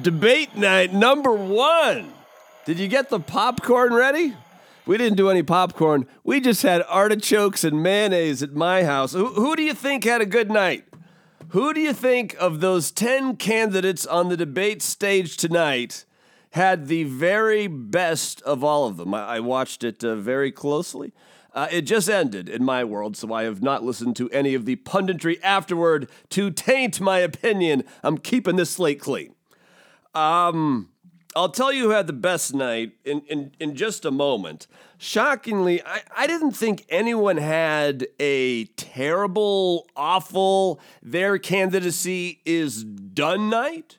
Debate night number one. Did you get the popcorn ready? We didn't do any popcorn. We just had artichokes and mayonnaise at my house. Who, who do you think had a good night? Who do you think of those 10 candidates on the debate stage tonight had the very best of all of them? I, I watched it uh, very closely. Uh, it just ended in my world, so I have not listened to any of the punditry afterward to taint my opinion. I'm keeping this slate clean. Um, I'll tell you who had the best night in, in, in just a moment. Shockingly, I, I didn't think anyone had a terrible, awful, their candidacy is done night.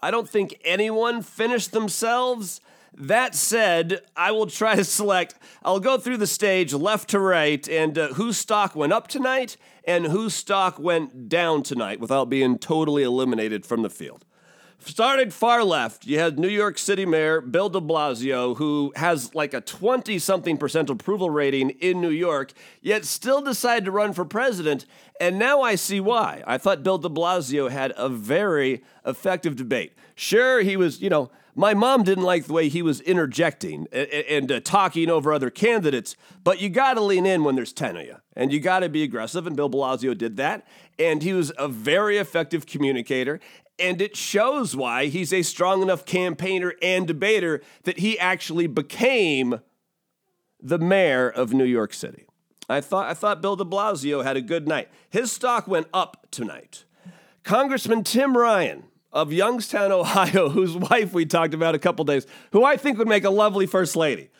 I don't think anyone finished themselves. That said, I will try to select, I'll go through the stage left to right and uh, whose stock went up tonight and whose stock went down tonight without being totally eliminated from the field. Started far left, you had New York City Mayor Bill de Blasio, who has like a 20 something percent approval rating in New York, yet still decided to run for president. And now I see why. I thought Bill de Blasio had a very effective debate. Sure, he was, you know, my mom didn't like the way he was interjecting and, and uh, talking over other candidates, but you got to lean in when there's 10 of you, and you got to be aggressive, and Bill de Blasio did that. And he was a very effective communicator, and it shows why he's a strong enough campaigner and debater that he actually became the mayor of New York City. I thought, I thought Bill de Blasio had a good night. His stock went up tonight. Congressman Tim Ryan of Youngstown, Ohio, whose wife we talked about a couple days, who I think would make a lovely first lady.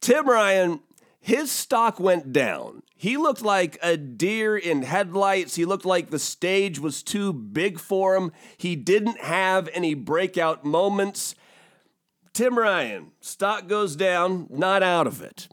Tim Ryan, his stock went down. He looked like a deer in headlights. He looked like the stage was too big for him. He didn't have any breakout moments. Tim Ryan, stock goes down, not out of it.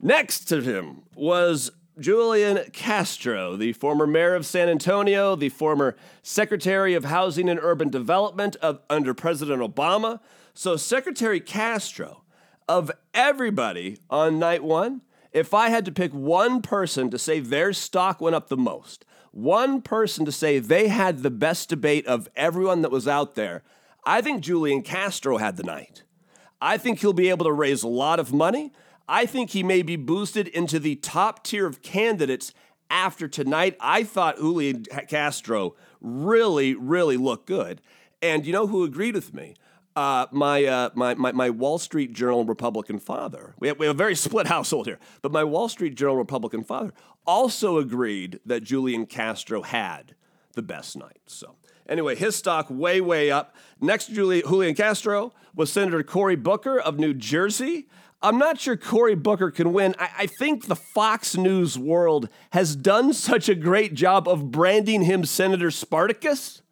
Next to him was Julian Castro, the former mayor of San Antonio, the former Secretary of Housing and Urban Development of, under President Obama. So, Secretary Castro, of everybody on night one, if I had to pick one person to say their stock went up the most, one person to say they had the best debate of everyone that was out there, I think Julian Castro had the night. I think he'll be able to raise a lot of money. I think he may be boosted into the top tier of candidates after tonight. I thought Julian Castro really, really looked good. And you know who agreed with me? Uh, my, uh, my, my, my Wall Street Journal Republican father. We have, we have a very split household here, but my Wall Street Journal Republican father also agreed that Julian Castro had the best night. So, anyway, his stock way, way up. Next Julian Castro was Senator Cory Booker of New Jersey. I'm not sure Cory Booker can win. I, I, think the Fox News world has done such a great job of branding him Senator Spartacus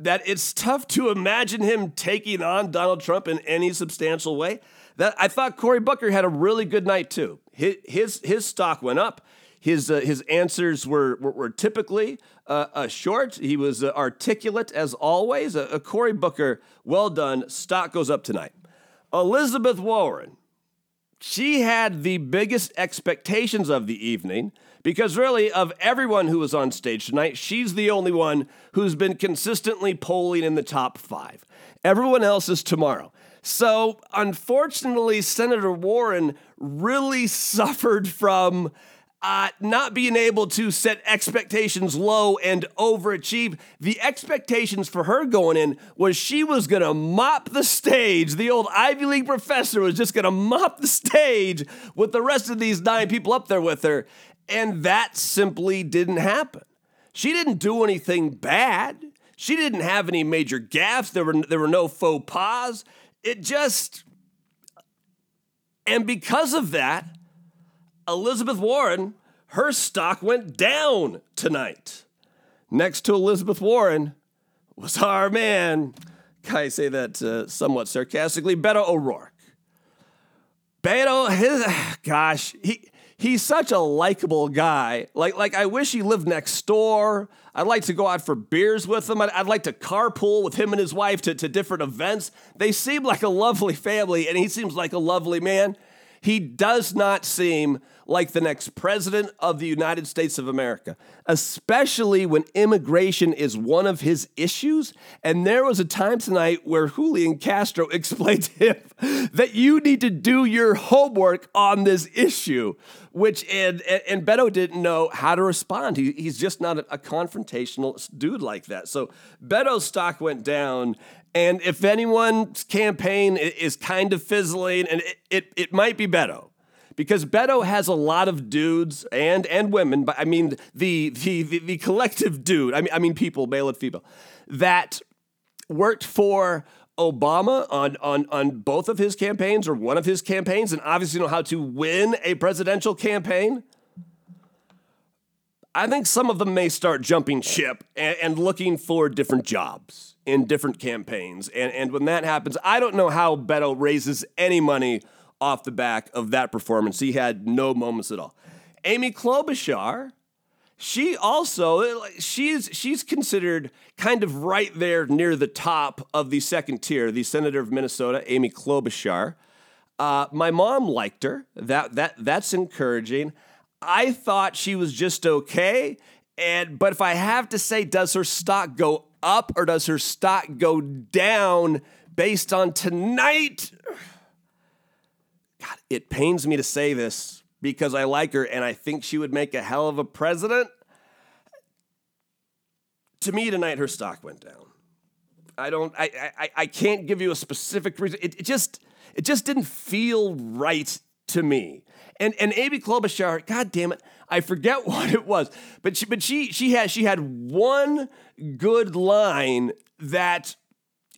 that it's tough to imagine him taking on Donald Trump in any substantial way. That I thought Cory Booker had a really good night too. His his, his stock went up. His uh, his answers were were, were typically uh, uh, short. He was uh, articulate as always. A Cory Booker, well done. Stock goes up tonight. Elizabeth Warren, she had the biggest expectations of the evening because, really, of everyone who was on stage tonight, she's the only one who's been consistently polling in the top five. Everyone else is tomorrow. So, unfortunately, Senator Warren really suffered from uh, not being able to set expectations low and overachieve. The expectations for her going in was she was going to mop the stage. The old Ivy League professor was just going to mop the stage with the rest of these nine people up there with her. And that simply didn't happen. She didn't do anything bad. She didn't have any major gaffes. There were, there were no faux pas. It just. And because of that, Elizabeth Warren, her stock went down tonight. Next to Elizabeth Warren was our man, I say that uh, somewhat sarcastically, Beto O'Rourke. Beto, his, gosh, he, he's such a likable guy. Like, like I wish he lived next door. I'd like to go out for beers with him. I'd, I'd like to carpool with him and his wife to, to different events. They seem like a lovely family, and he seems like a lovely man. He does not seem like the next president of the United States of America, especially when immigration is one of his issues. And there was a time tonight where Julian Castro explained to him that you need to do your homework on this issue, which, and, and Beto didn't know how to respond. He, he's just not a, a confrontational dude like that. So Beto's stock went down. And if anyone's campaign is kind of fizzling, and it, it, it might be Beto, because Beto has a lot of dudes and and women, but I mean the the the, the collective dude. I mean I mean people, male and female, that worked for Obama on, on, on both of his campaigns or one of his campaigns and obviously know how to win a presidential campaign. I think some of them may start jumping ship and, and, looking for different jobs in different campaigns. And, and when that happens, I don't know how Beto raises any money off the back of that performance. He had no moments at all. Amy Klobuchar, she also she's she's considered kind of right there near the top of the second tier. The senator of Minnesota, Amy Klobuchar. Uh, my mom liked her. That that that's encouraging. I thought she was just okay. And but if I have to say, does her stock go up or does her stock go down based on tonight? God, it pains me to say this because I like her and I think she would make a hell of a president. To me tonight, her stock went down. I don't. I. I. I can't give you a specific reason. It, it just. It just didn't feel right to me. And and Amy Klobuchar, God damn it, I forget what it was, but she but she she had she had one good line that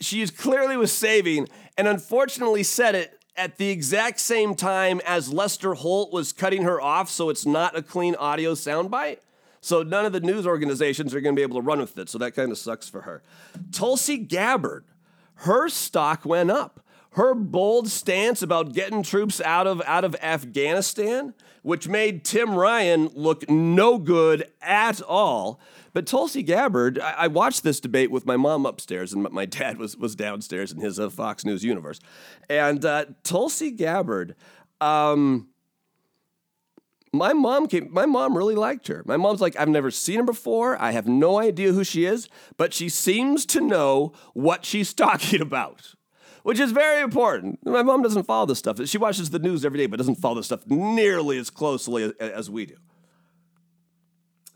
she clearly was saving, and unfortunately said it at the exact same time as Lester Holt was cutting her off, so it's not a clean audio soundbite. So none of the news organizations are going to be able to run with it. So that kind of sucks for her. Tulsi Gabbard, her stock went up. Her bold stance about getting troops out of out of Afghanistan, which made Tim Ryan look no good at all, but Tulsi Gabbard, I, I, watched this debate with my mom upstairs, and my dad was was downstairs in his uh, Fox News universe. And uh, Tulsi Gabbard, um, my mom came. My mom really liked her. My mom's like, I've never seen her before. I have no idea who she is, but she seems to know what she's talking about which is very important. My mom doesn't follow this stuff. She watches the news every day, but doesn't follow this stuff nearly as closely as, as we do.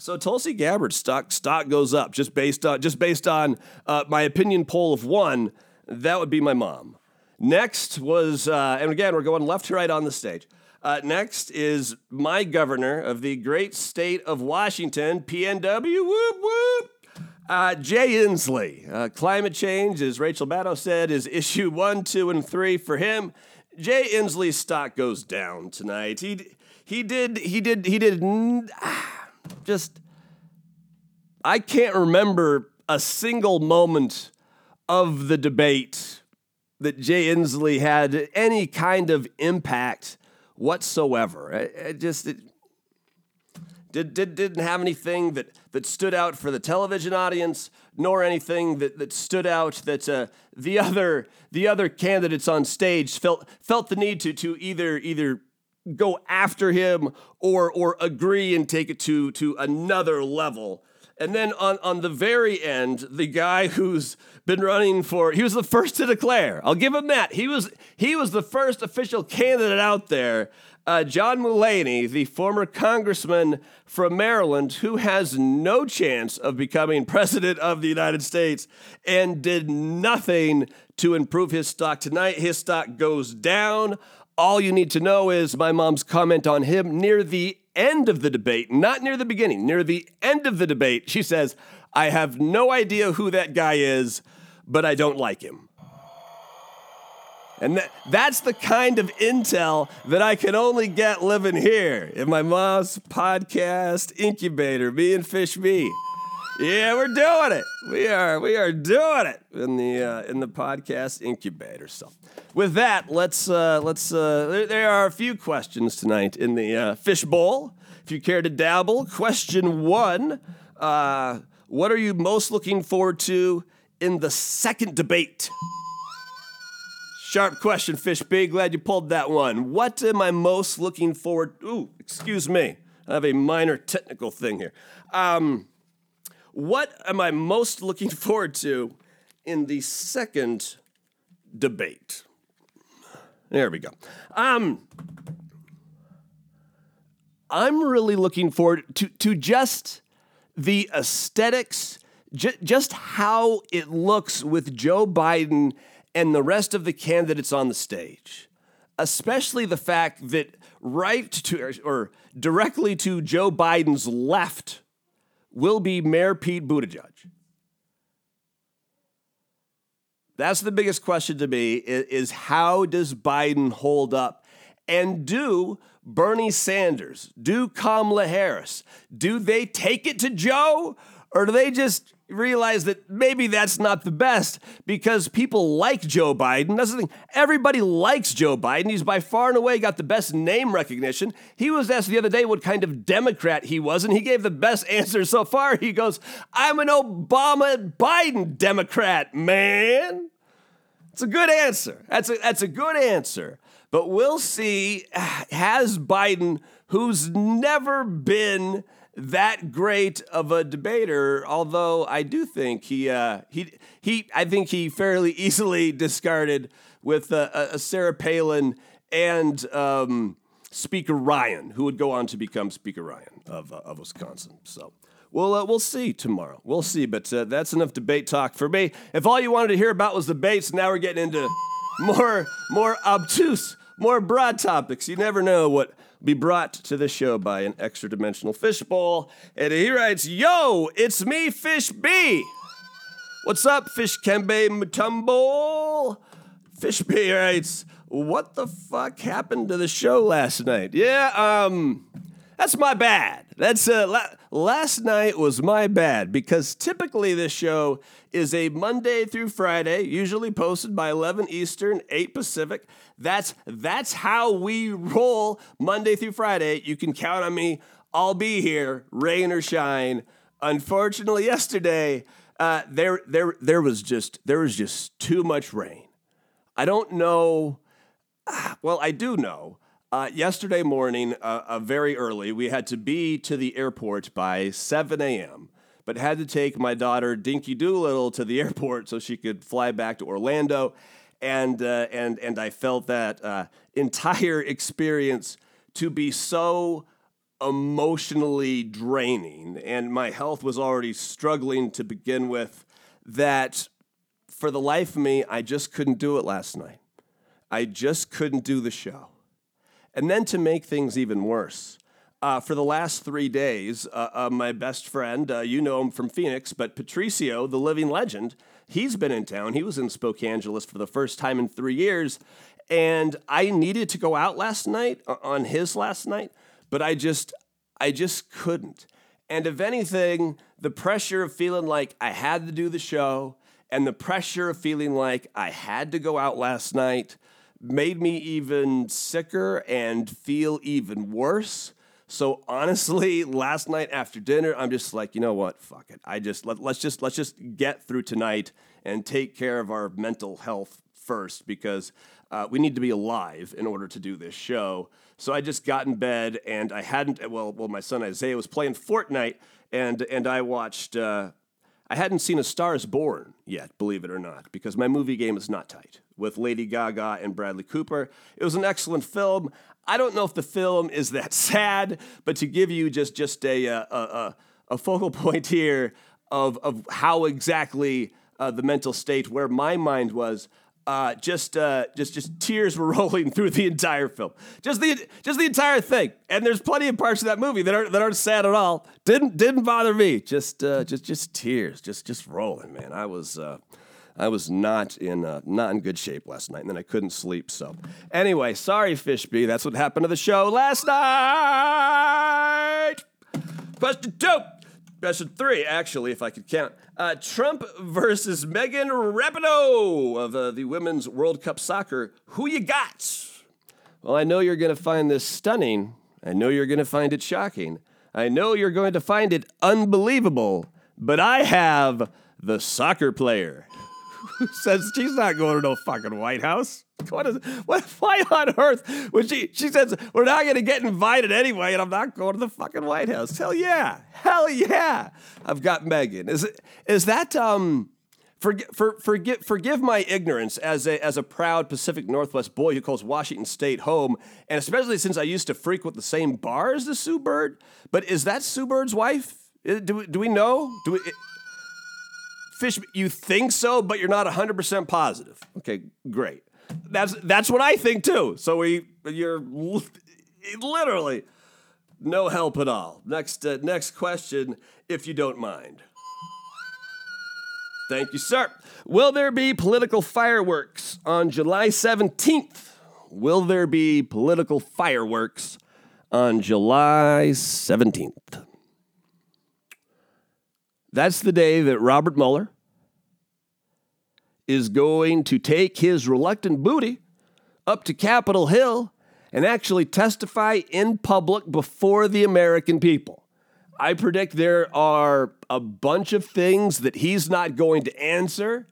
So Tulsi Gabbard stock stock goes up just based on just based on uh, my opinion poll of one. That would be my mom. Next was, uh, and again we're going left to right on the stage. Uh, next is my governor of the great state of Washington, PNW. Whoop whoop. Uh, Jay Inslee. Uh, climate change, as Rachel Maddow said, is issue one, two, and three for him. Jay Inslee's stock goes down tonight. He he did he did he did. Ah, just I can't remember a single moment of the debate that Jay Inslee had any kind of impact whatsoever. It, it just it did, did, didn't have anything that, that stood out for the television audience, nor anything that, that stood out that uh, the other the other candidates on stage felt felt the need to to either either go after him or or agree and take it to to another level. And then on, on the very end, the guy who's been running for he was the first to declare. I'll give him that. He was he was the first official candidate out there. Uh, John Delaney, the former congressman from Maryland, who has no chance of becoming president of the United States and did nothing to improve his stock. Tonight, his stock goes down all you need to know is my mom's comment on him near the end of the debate, not near the beginning, near the end of the debate. She says, I have no idea who that guy is, but I don't like him. And that, that's the kind of intel that I can only get living here in my mom's podcast incubator, me and Fish B. Yeah, we're doing it. We are we are doing it in the uh, in the podcast incubator. So, with that, let's uh, let's uh, there, there, are a few questions tonight in the uh, fish bowl. If you care to dabble, question one: uh, What are you most looking forward to in the second debate? Sharp question, Fish. Glad you pulled that one. What am I most looking forward? Ooh, excuse me. I have a minor technical thing here. Um, what am I most looking forward to in the second debate? There we go. Um, I'm really looking forward to to just the aesthetics, j- just how it looks with Joe Biden and the rest of the candidates on the stage. Especially the fact that right to or directly to Joe Biden's left will be Mayor Pete Buttigieg. That's the biggest question to me is, how does Biden hold up? And do Bernie Sanders, do Kamala Harris, do they take it to Joe or do they just realize that maybe that's not the best because people like Joe Biden. That's the thing. Everybody likes Joe Biden. He's by far and away got the best name recognition. He was asked the other day what kind of Democrat he was, and he gave the best answer so far. He goes, I'm an Obama Biden Democrat, man. It's a good answer. That's a, that's a good answer. But we'll see. Has Biden, who's never been that great of a debater, although I do think he uh, he he I think he fairly easily discarded with uh, a Sarah Palin and um, Speaker Ryan, who would go on to become Speaker Ryan of uh, of Wisconsin. So. We'll, uh, we'll see tomorrow. We'll see, but uh, that's enough debate talk for me. If all you wanted to hear about was debates, now we're getting into more more obtuse, more broad topics. You never know what be brought to the show by an extra dimensional fishbowl. And he writes, Yo, it's me, Fish B. What's up, Fish Kembe Mutombo? Fish B writes, What the fuck happened to the show last night? Yeah, um, that's my bad. That's uh, la- last night was my bad because typically this show is a Monday through Friday, usually posted by 11 Eastern, 8 Pacific. That's that's how we roll Monday through Friday. You can count on me. I'll be here, rain or shine. Unfortunately, yesterday uh, there there there was just there was just too much rain. I don't know. Well, I do know. Uh, yesterday morning, uh, uh, very early, we had to be to the airport by 7 a.m but had to take my daughter Dinky Doolittle to the airport so she could fly back to Orlando, and uh, and and I felt that uh, entire experience to be so emotionally draining, and my health was already struggling to begin with. That for the life of me, I just couldn't do it last night. I just couldn't do the show. And then to make things even worse, uh, for the last three days, uh, uh, my best friend, uh, you know him from Phoenix, but Patricio, the living legend, he's been in town. He was in Spokangeles for the first time in three years. And I needed to go out last night on his last night, but I just, I just couldn't. And if anything, the pressure of feeling like I had to do the show and the pressure of feeling like I had to go out last night made me even sicker and feel even worse. So honestly, last night after dinner, I'm just like, you know what? Fuck it. I just let, let's just let's just get through tonight and take care of our mental health first because uh, we need to be alive in order to do this show. So I just got in bed and I hadn't. Well, well, my son Isaiah was playing Fortnite and and I watched. Uh, I hadn't seen A Star Is Born yet, believe it or not, because my movie game is not tight with Lady Gaga and Bradley Cooper. It was an excellent film. I don't know if the film is that sad, but to give you just just a a, a, a focal point here of of how exactly uh, the mental state where my mind was. Uh, just, uh, just, just tears were rolling through the entire film. Just the, just the entire thing. And there's plenty of parts of that movie that aren't that aren't sad at all. Didn't, didn't bother me. Just, uh, just, just tears. Just, just rolling, man. I was, uh, I was not in uh, not in good shape last night, and then I couldn't sleep. So, anyway, sorry, Fishby. That's what happened to the show last night. Question two. Question three, actually, if I could count. Uh, Trump versus Megan Rapinoe of uh, the Women's World Cup Soccer. Who you got? Well, I know you're going to find this stunning. I know you're going to find it shocking. I know you're going to find it unbelievable. But I have the soccer player. who says she's not going to no fucking White House. What is what why on earth would she she says we're not gonna get invited anyway and I'm not going to the fucking White House. Hell yeah. Hell yeah. I've got Megan. Is it is that um for, for, forgive, forgive my ignorance as a, as a proud Pacific Northwest boy who calls Washington State home, and especially since I used to frequent the same bars as the Sue Bird. But is that Sue Bird's wife? Do we, do we know? Do we, Fish, you think so, but you're not 100% positive. Okay, great. That's that's what I think too. So we you're literally no help at all. Next uh, next question if you don't mind. Thank you, sir. Will there be political fireworks on July 17th? Will there be political fireworks on July 17th? That's the day that Robert Mueller is going to take his reluctant booty up to Capitol Hill and actually testify in public before the American people. I predict there are a bunch of things that he's not going to answer.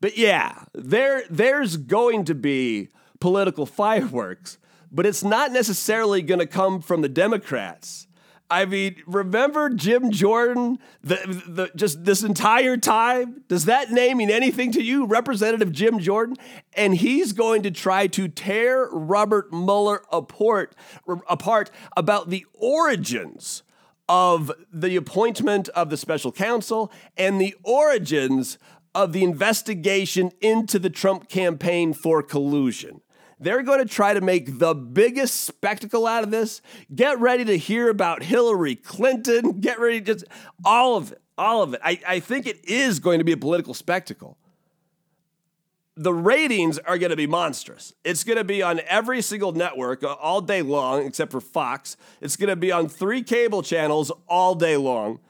But yeah, there there's going to be political fireworks, but it's not necessarily going to come from the Democrats. I mean, remember Jim Jordan? The, the, just this entire time? Does that name mean anything to you, Representative Jim Jordan? And he's going to try to tear Robert Mueller apart, apart about the origins of the appointment of the special counsel and the origins of the investigation into the Trump campaign for collusion. They're going to try to make the biggest spectacle out of this. Get ready to hear about Hillary Clinton. Get ready to just all of it. All of it. I, I think it is going to be a political spectacle the ratings are going to be monstrous. It's going to be on every single network all day long, except for Fox. It's going to be on three cable channels all day long.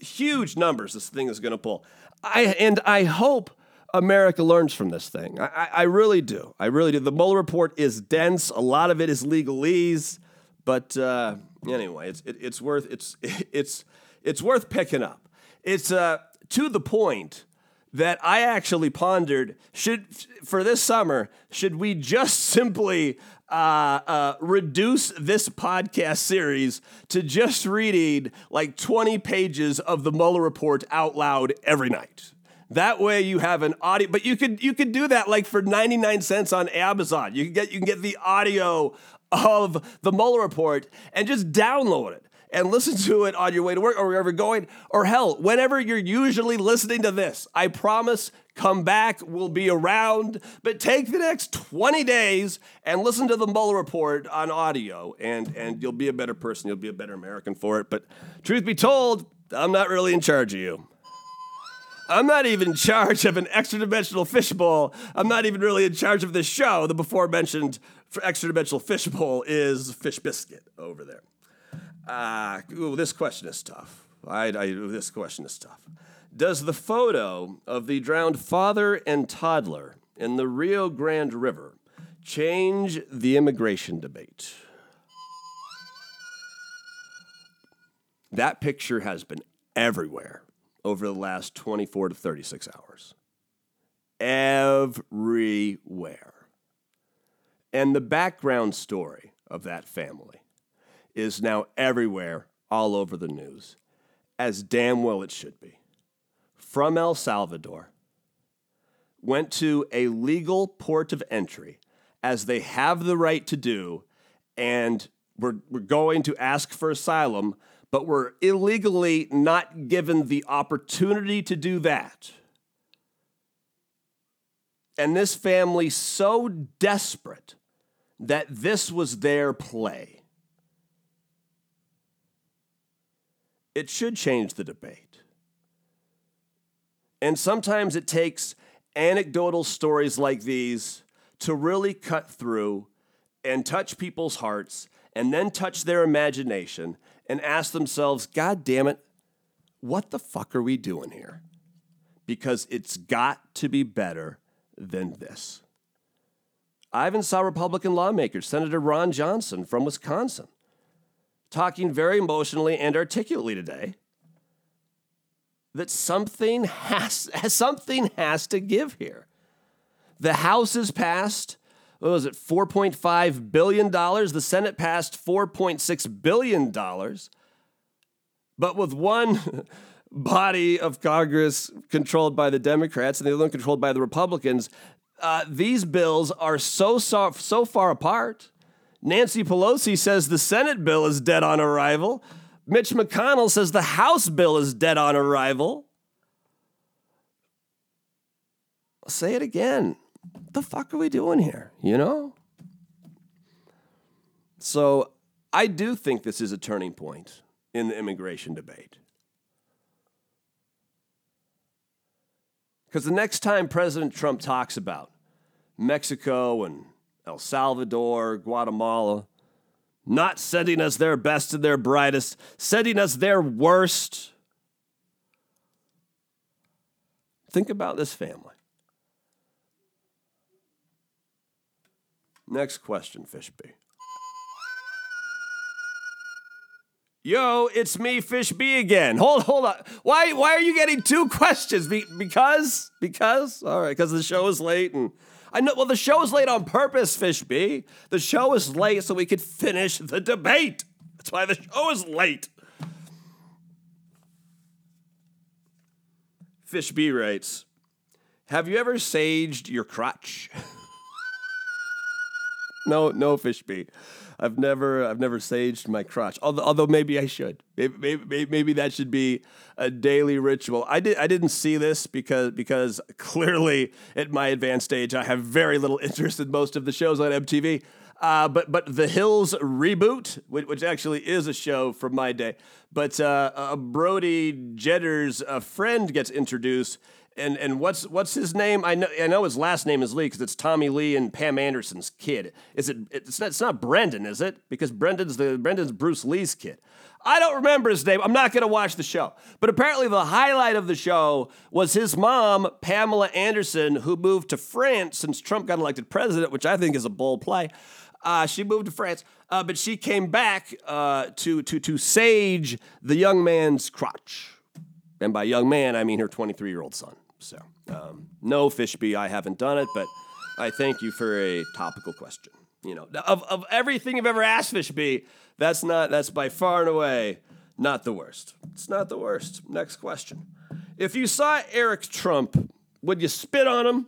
Huge numbers this thing is going to pull. I and I hope America learns from this thing. I, I really do. I really do. The Mueller report is dense. A lot of it is legalese, but uh, anyway, it's it, it's worth it's it's it's worth picking up. It's uh, to the point that I actually pondered should for this summer should we just simply uh, uh, reduce this podcast series to just reading like 20 pages of the Mueller report out loud every night. That way you have an audio, but you could you could do that like for 99 cents on Amazon. You can get you can get the audio of the Mueller report and just download it and listen to it on your way to work or wherever you're going, or hell, whenever you're usually listening to this. I promise, come back, we'll be around, but take the next 20 days and listen to the Mueller report on audio, and, and you'll be a better person. You'll be a better American for it. But truth be told, I'm not really in charge of you. I'm not even in charge of an extra dimensional fishbowl. I'm not even really in charge of this show. The before mentioned extra dimensional fishbowl is Fish Biscuit over there. Ah, ooh, this question is tough. I, I, this question is tough. Does the photo of the drowned father and toddler in the Rio Grande River change the immigration debate? That picture has been everywhere over the last 24 to 36 hours. Everywhere. And the background story of that family is now everywhere, all over the news, as damn well it should be. From El Salvador, went to a legal port of entry, as they have the right to do, and we're, we're going to ask for asylum, but we're illegally not given the opportunity to do that. And this family so desperate that this was their play it should change the debate. And sometimes it takes anecdotal stories like these to really cut through and touch people's hearts and then touch their imagination and ask themselves, God damn it, what the fuck are we doing here? Because it's got to be better than this. I even saw Republican lawmakers, Senator Ron Johnson from Wisconsin, talking very emotionally and articulately today that something has something has to give here. The House has passed. What was it? Four point five billion dollars. The Senate passed four point six billion dollars. But with one body of Congress controlled by the Democrats and the other one controlled by the Republicans, uh, these bills are so, so so far apart. Nancy Pelosi says the Senate bill is dead on arrival. Mitch McConnell says the House bill is dead on arrival. I'll say it again. The fuck are we doing here? You know? So I do think this is a turning point in the immigration debate. Because the next time President Trump talks about Mexico and El Salvador, Guatemala, not sending us their best and their brightest, sending us their worst. Think about this family. Next question, Fishby. Yo, it's me, Fish B again. Hold, hold on. Why, why are you getting two questions? Be, because, because, all right, because the show is late and I know. Well, the show is late on purpose, Fish B. The show is late so we could finish the debate. That's why the show is late. Fish B writes, "Have you ever saged your crotch?" no, no, Fish B. I've never I've never saged my crotch. Although, although maybe I should. Maybe, maybe, maybe that should be a daily ritual. I did I didn't see this because because clearly at my advanced age I have very little interest in most of the shows on MTV. Uh, but but the Hills reboot, which, which, actually is a show from my day, but uh, uh, Brody Jenner's friend gets introduced and and what's what's his name? I know I know his last name is Lee because it's Tommy Lee and Pam Anderson's kid. Is it? It's not, it's not Brendan, is it? Because Brendan's the Brendan's Bruce Lee's kid. I don't remember his name. I'm not going to watch the show. But apparently, the highlight of the show was his mom, Pamela Anderson, who moved to France since Trump got elected president, which I think is a bold play. Uh, she moved to France, uh, but she came back uh, to to to sage the young man's crotch, and by young man I mean her 23 year old son. So, um, no, Fishby, I haven't done it, but I thank you for a topical question. You know, of, of everything you've ever asked Fishby, that's not that's by far and away not the worst. It's not the worst. Next question. If you saw Eric Trump, would you spit on him?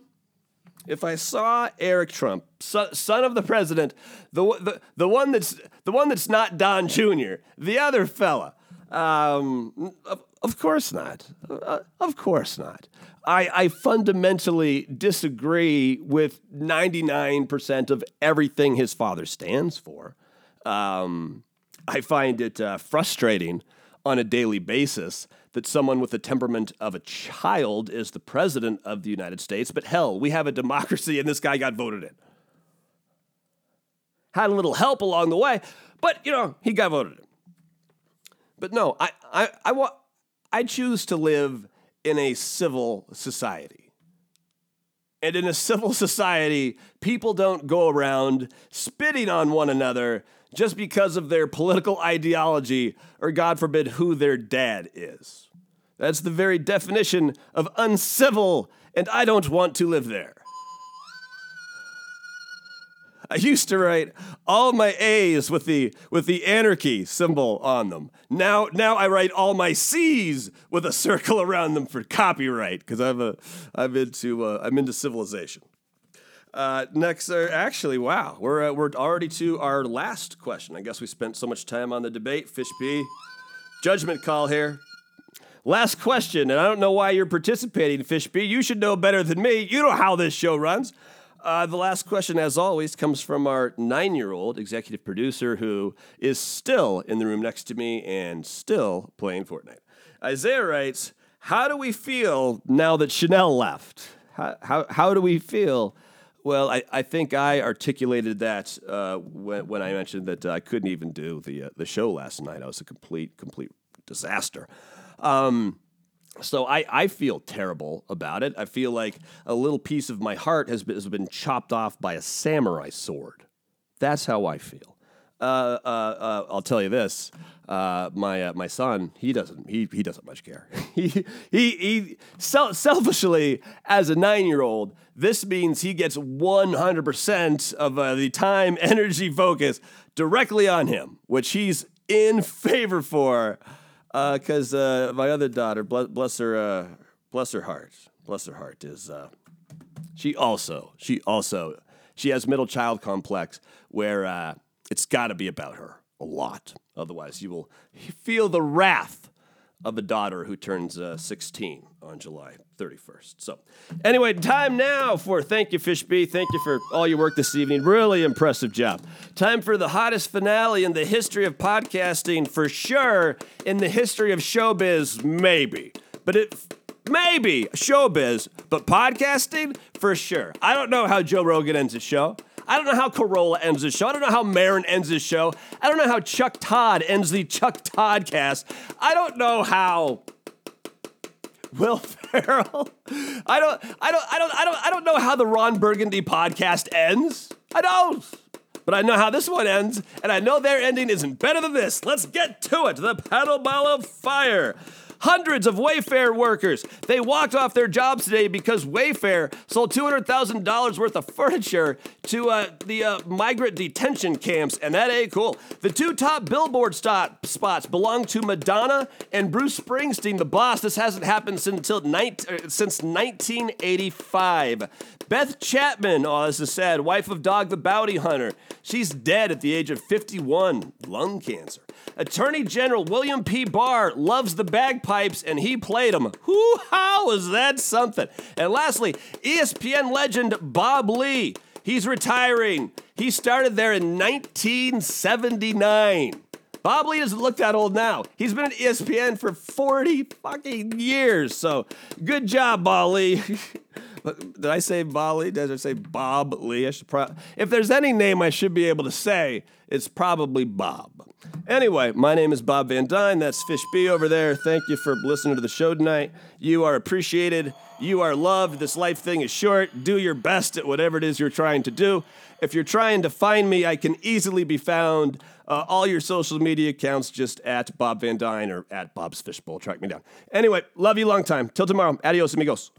If I saw Eric Trump, son of the president, the, the, the, one that's, the one that's not Don Jr., the other fella, um, of, of, course not. Uh, of course not. I, I fundamentally disagree with 99% of everything his father stands for. Um, I find it uh, frustrating on a daily basis that someone with the temperament of a child is the president of the United States. But hell, we have a democracy and this guy got voted in. Had a little help along the way, but you know, he got voted in. But no, I, I, I, wa- I choose to live in a civil society. And in a civil society, people don't go around spitting on one another just because of their political ideology or, God forbid, who their dad is. That's the very definition of uncivil, and I don't want to live there. I used to write all my A's with the with the anarchy symbol on them. Now now I write all my C's with a circle around them for copyright because I'm a I'm into uh, I'm into civilization. Uh, next, uh, actually, wow, we're uh, we're already to our last question. I guess we spent so much time on the debate. Fish B, judgment call here. Last question, and I don't know why you're participating, Fish B. You should know better than me. You know how this show runs. Uh, the last question, as always, comes from our nine year old executive producer who is still in the room next to me and still playing Fortnite. Isaiah writes, How do we feel now that Chanel left? How, how, how do we feel? Well, I, I think I articulated that uh, when, when I mentioned that uh, I couldn't even do the, uh, the show last night. I was a complete, complete disaster. Um, so I, I feel terrible about it. I feel like a little piece of my heart has been, has been chopped off by a samurai sword. That's how I feel. uh, uh, uh, I'll tell you this. Uh, my uh, my son, he doesn't he he doesn't much care. he he he sel- selfishly as a nine year old, this means he gets one hundred percent of uh, the time, energy, focus directly on him, which he's in favor for. Because uh, my other daughter, bless, bless her, uh, bless her heart, bless her heart, is uh, she also she also she has middle child complex where uh, it's got to be about her a lot. Otherwise, you will feel the wrath of a daughter who turns uh, 16 on July 31st. So, anyway, time now for thank you, Fishby. Thank you for all your work this evening. Really impressive job. Time for the hottest finale in the history of podcasting, for sure. In the history of showbiz, maybe. But it maybe showbiz, but podcasting for sure. I don't know how Joe Rogan ends his show. I don't know how Carolla ends his show. I don't know how Maron ends his show. I don't know how Chuck Todd ends the Chuck Todd cast. I don't know how Will Ferrell. I don't I don't I don't I don't I don't know how the Ron Burgundy podcast ends. I don't. But I know how this one ends, and I know their ending isn't better than this. Let's get to it. The paddle ball of fire. Hundreds of Wayfair workers. They walked off their jobs today because Wayfair sold $200,000 worth of furniture to uh, the uh, migrant detention camps, and that ain't cool. The two top billboard stop spots belong to Madonna and Bruce Springsteen, the boss. This hasn't happened since, until 19, uh, since 1985. Beth Chapman, oh, this is sad, wife of Dog the Bounty Hunter. She's dead at the age of 51, lung cancer. Attorney General William P. Barr loves the bagpipes and he played them. Whoo, how is that something? And lastly, ESPN legend Bob Lee. He's retiring. He started there in 1979. Bob Lee doesn't look that old now. He's been at ESPN for 40 fucking years. So good job, Bob Ley. Did I say Bob Lee? Did I say Bob Lee? I should pro- if there's any name I should be able to say, it's probably Bob. Anyway, my name is Bob Van Dyne. That's Fish B over there. Thank you for listening to the show tonight. You are appreciated. You are loved. This life thing is short. Do your best at whatever it is you're trying to do. If you're trying to find me, I can easily be found. Uh, all your social media accounts just at Bob Van Dyne or at Bob's Fishbowl. Track me down. Anyway, love you long time. Till tomorrow. Adios, amigos.